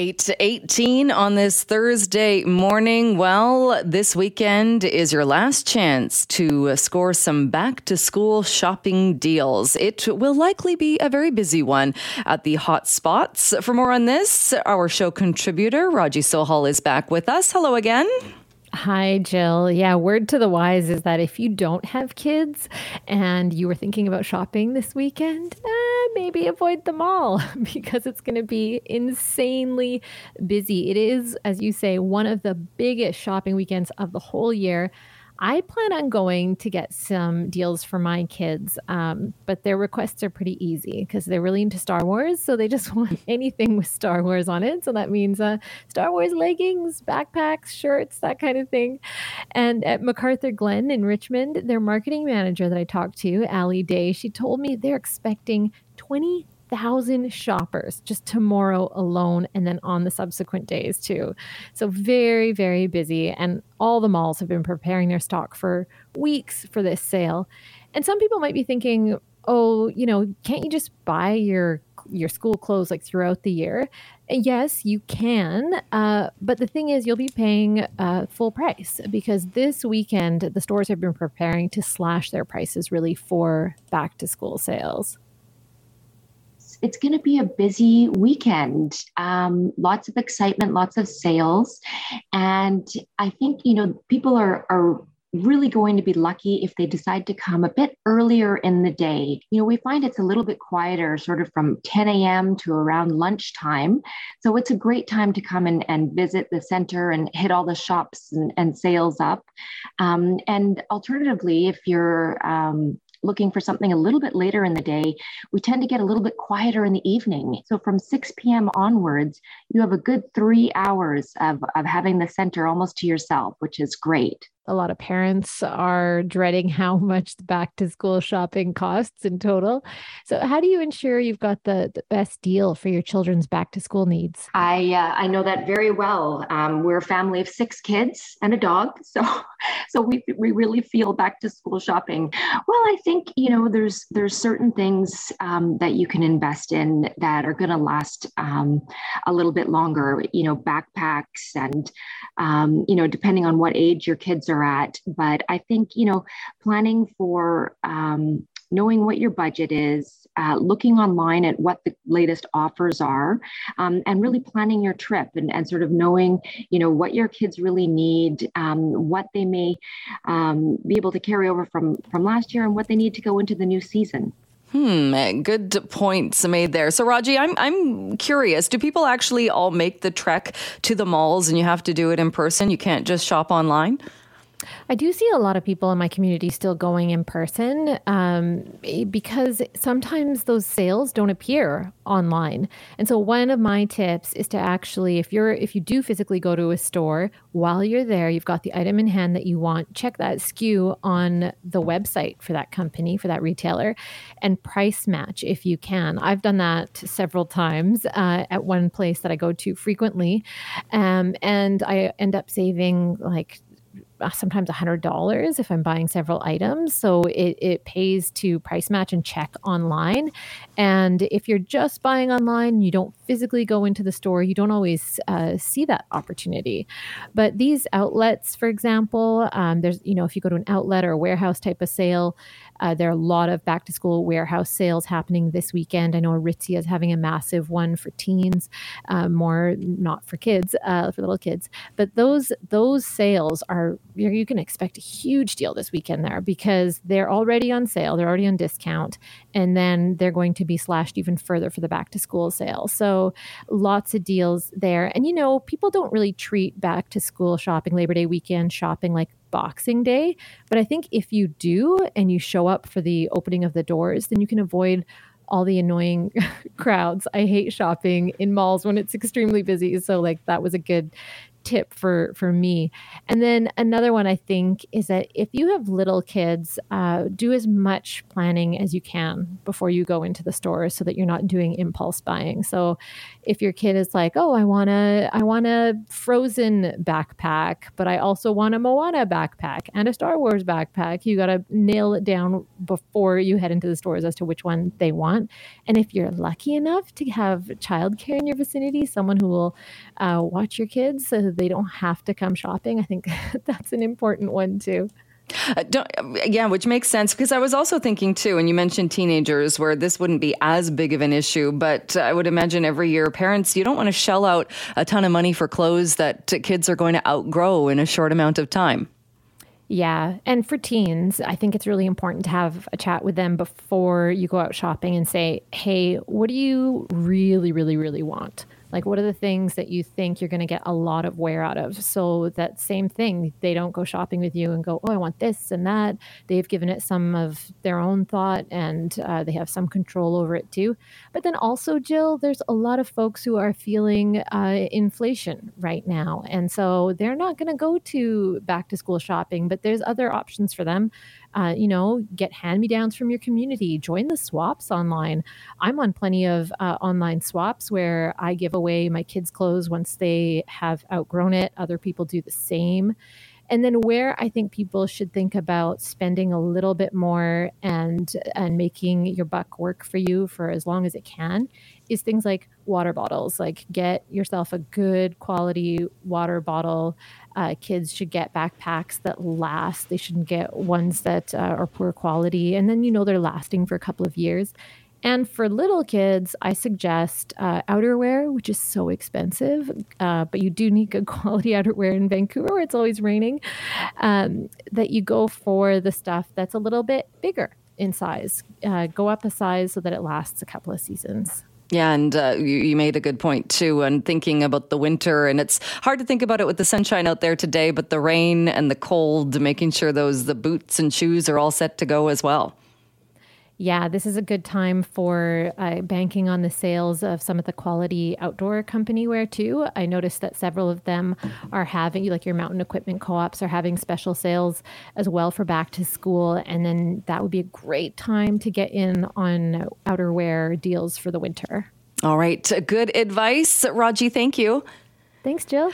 8 to 18 on this Thursday morning. Well, this weekend is your last chance to score some back to school shopping deals. It will likely be a very busy one at the hot spots. For more on this, our show contributor, Raji Sohal, is back with us. Hello again. Hi, Jill. Yeah, word to the wise is that if you don't have kids and you were thinking about shopping this weekend, eh, maybe avoid the mall because it's going to be insanely busy. It is, as you say, one of the biggest shopping weekends of the whole year. I plan on going to get some deals for my kids, um, but their requests are pretty easy because they're really into Star Wars. So they just want anything with Star Wars on it. So that means uh, Star Wars leggings, backpacks, shirts, that kind of thing. And at McArthurGlen in Richmond, their marketing manager that I talked to, Ali Day, she told me they're expecting 20 thousand shoppers just tomorrow alone and then on the subsequent days too. So very, very busy. And all the malls have been preparing their stock for weeks for this sale. And some people might be thinking, oh, you know, can't you just buy your your school clothes like throughout the year? Yes, you can. Uh, but the thing is, you'll be paying uh, full price because this weekend the stores have been preparing to slash their prices really for back to school sales it's going to be a busy weekend. Um, lots of excitement, lots of sales, and I think you know people are are really going to be lucky if they decide to come a bit earlier in the day. You know, we find it's a little bit quieter, sort of from 10 a.m. to around lunchtime. So it's a great time to come and, and visit the center and hit all the shops and, and sales up. Um, and alternatively, if you're um, looking for something a little bit later in the day, we tend to get a little bit quieter in the evening. So from 6 p.m. onwards, you have a good three hours of, of having the center almost to yourself, which is great a lot of parents are dreading how much back to school shopping costs in total. So, how do you ensure you've got the, the best deal for your children's back to school needs? I uh, I know that very well. Um, we're a family of six kids and a dog, so so we we really feel back to school shopping. Well, I think you know there's there's certain things um, that you can invest in that are going to last um, a little bit longer. You know, backpacks and um, you know depending on what age your kids are at. But I think, you know, planning for um, knowing what your budget is, uh, looking online at what the latest offers are, um, and really planning your trip and, and sort of knowing, you know, what your kids really need, um, what they may um, be able to carry over from from last year, and what they need to go into the new season. Hmm, good points made there. So, Raji, I'm I'm curious. Do people actually all make the trek to the malls, and you have to do it in person? You can't just shop online. I do see a lot of people in my community still going in person um, because sometimes those sales don't appear online. And so one of my tips is to actually, if you're if you do physically go to a store while you're there, you've got the item in hand that you want, check that SKU on the website for that company for that retailer, and price match if you can. I've done that several times uh, at one place that I go to frequently, um, and I end up saving like sometimes $100 if I'm buying several items. So it, it pays to price match and check online. And if you're just buying online, you don't physically go into the store, you don't always uh, see that opportunity. But these outlets, for example, um, there's, you know, if you go to an outlet or a warehouse type of sale, uh, there are a lot of back to school warehouse sales happening this weekend. I know Aritzia is having a massive one for teens, uh, more not for kids, uh, for little kids. But those those sales are you can expect a huge deal this weekend there because they're already on sale, they're already on discount, and then they're going to be slashed even further for the back to school sale. So lots of deals there. And you know, people don't really treat back to school shopping, Labor Day weekend shopping like Boxing Day. But I think if you do and you show up for the opening of the doors, then you can avoid all the annoying crowds. I hate shopping in malls when it's extremely busy. So, like, that was a good tip for for me. And then another one I think is that if you have little kids, uh, do as much planning as you can before you go into the store, so that you're not doing impulse buying. So, if your kid is like, "Oh, I want a I want a Frozen backpack, but I also want a Moana backpack and a Star Wars backpack," you got to nail it down before you head into the stores as to which one they want. And if you're lucky enough to have childcare in your vicinity, someone who will uh, watch your kids so they don't have to come shopping. I think that's an important one too. Uh, yeah, which makes sense because I was also thinking too, and you mentioned teenagers where this wouldn't be as big of an issue, but I would imagine every year parents, you don't want to shell out a ton of money for clothes that kids are going to outgrow in a short amount of time. Yeah. And for teens, I think it's really important to have a chat with them before you go out shopping and say, hey, what do you really, really, really want? Like, what are the things that you think you're going to get a lot of wear out of? So that same thing, they don't go shopping with you and go, oh, I want this and that. They've given it some of their own thought and uh, they have some control over it too. But then also, Jill, there's a lot of folks who are feeling uh, inflation right now. And so they're not going to go to back to school shopping, but there's other options for them uh, you know, get hand me downs from your community, join the swaps online. I'm on plenty of uh, online swaps where I give away my kids' clothes once they have outgrown it. Other people do the same. And then where I think people should think about spending a little bit more and and making your buck work for you for as long as it can is things like water bottles. Like get yourself a good quality water bottle. Uh, kids should get backpacks that last. They shouldn't get ones that uh, are poor quality. And then you know they're lasting for a couple of years. And for little kids, I suggest uh, outerwear, which is so expensive, uh, but you do need good quality outerwear in Vancouver where it's always raining. Um, that you go for the stuff that's a little bit bigger in size. Uh, go up a size so that it lasts a couple of seasons. Yeah, and uh, you, you, made a good point too. And thinking about the winter, and it's hard to think about it with the sunshine out there today, but the rain and the cold, making sure those the boots and shoes are all set to go as well yeah, this is a good time for uh, banking on the sales of some of the quality outdoor company wear too. I noticed that several of them are having, like your mountain equipment co ops, are having special sales as well for back to school. And then that would be a great time to get in on outerwear deals for the winter. All right. Good advice. Raji, thank you. Thanks, Jill.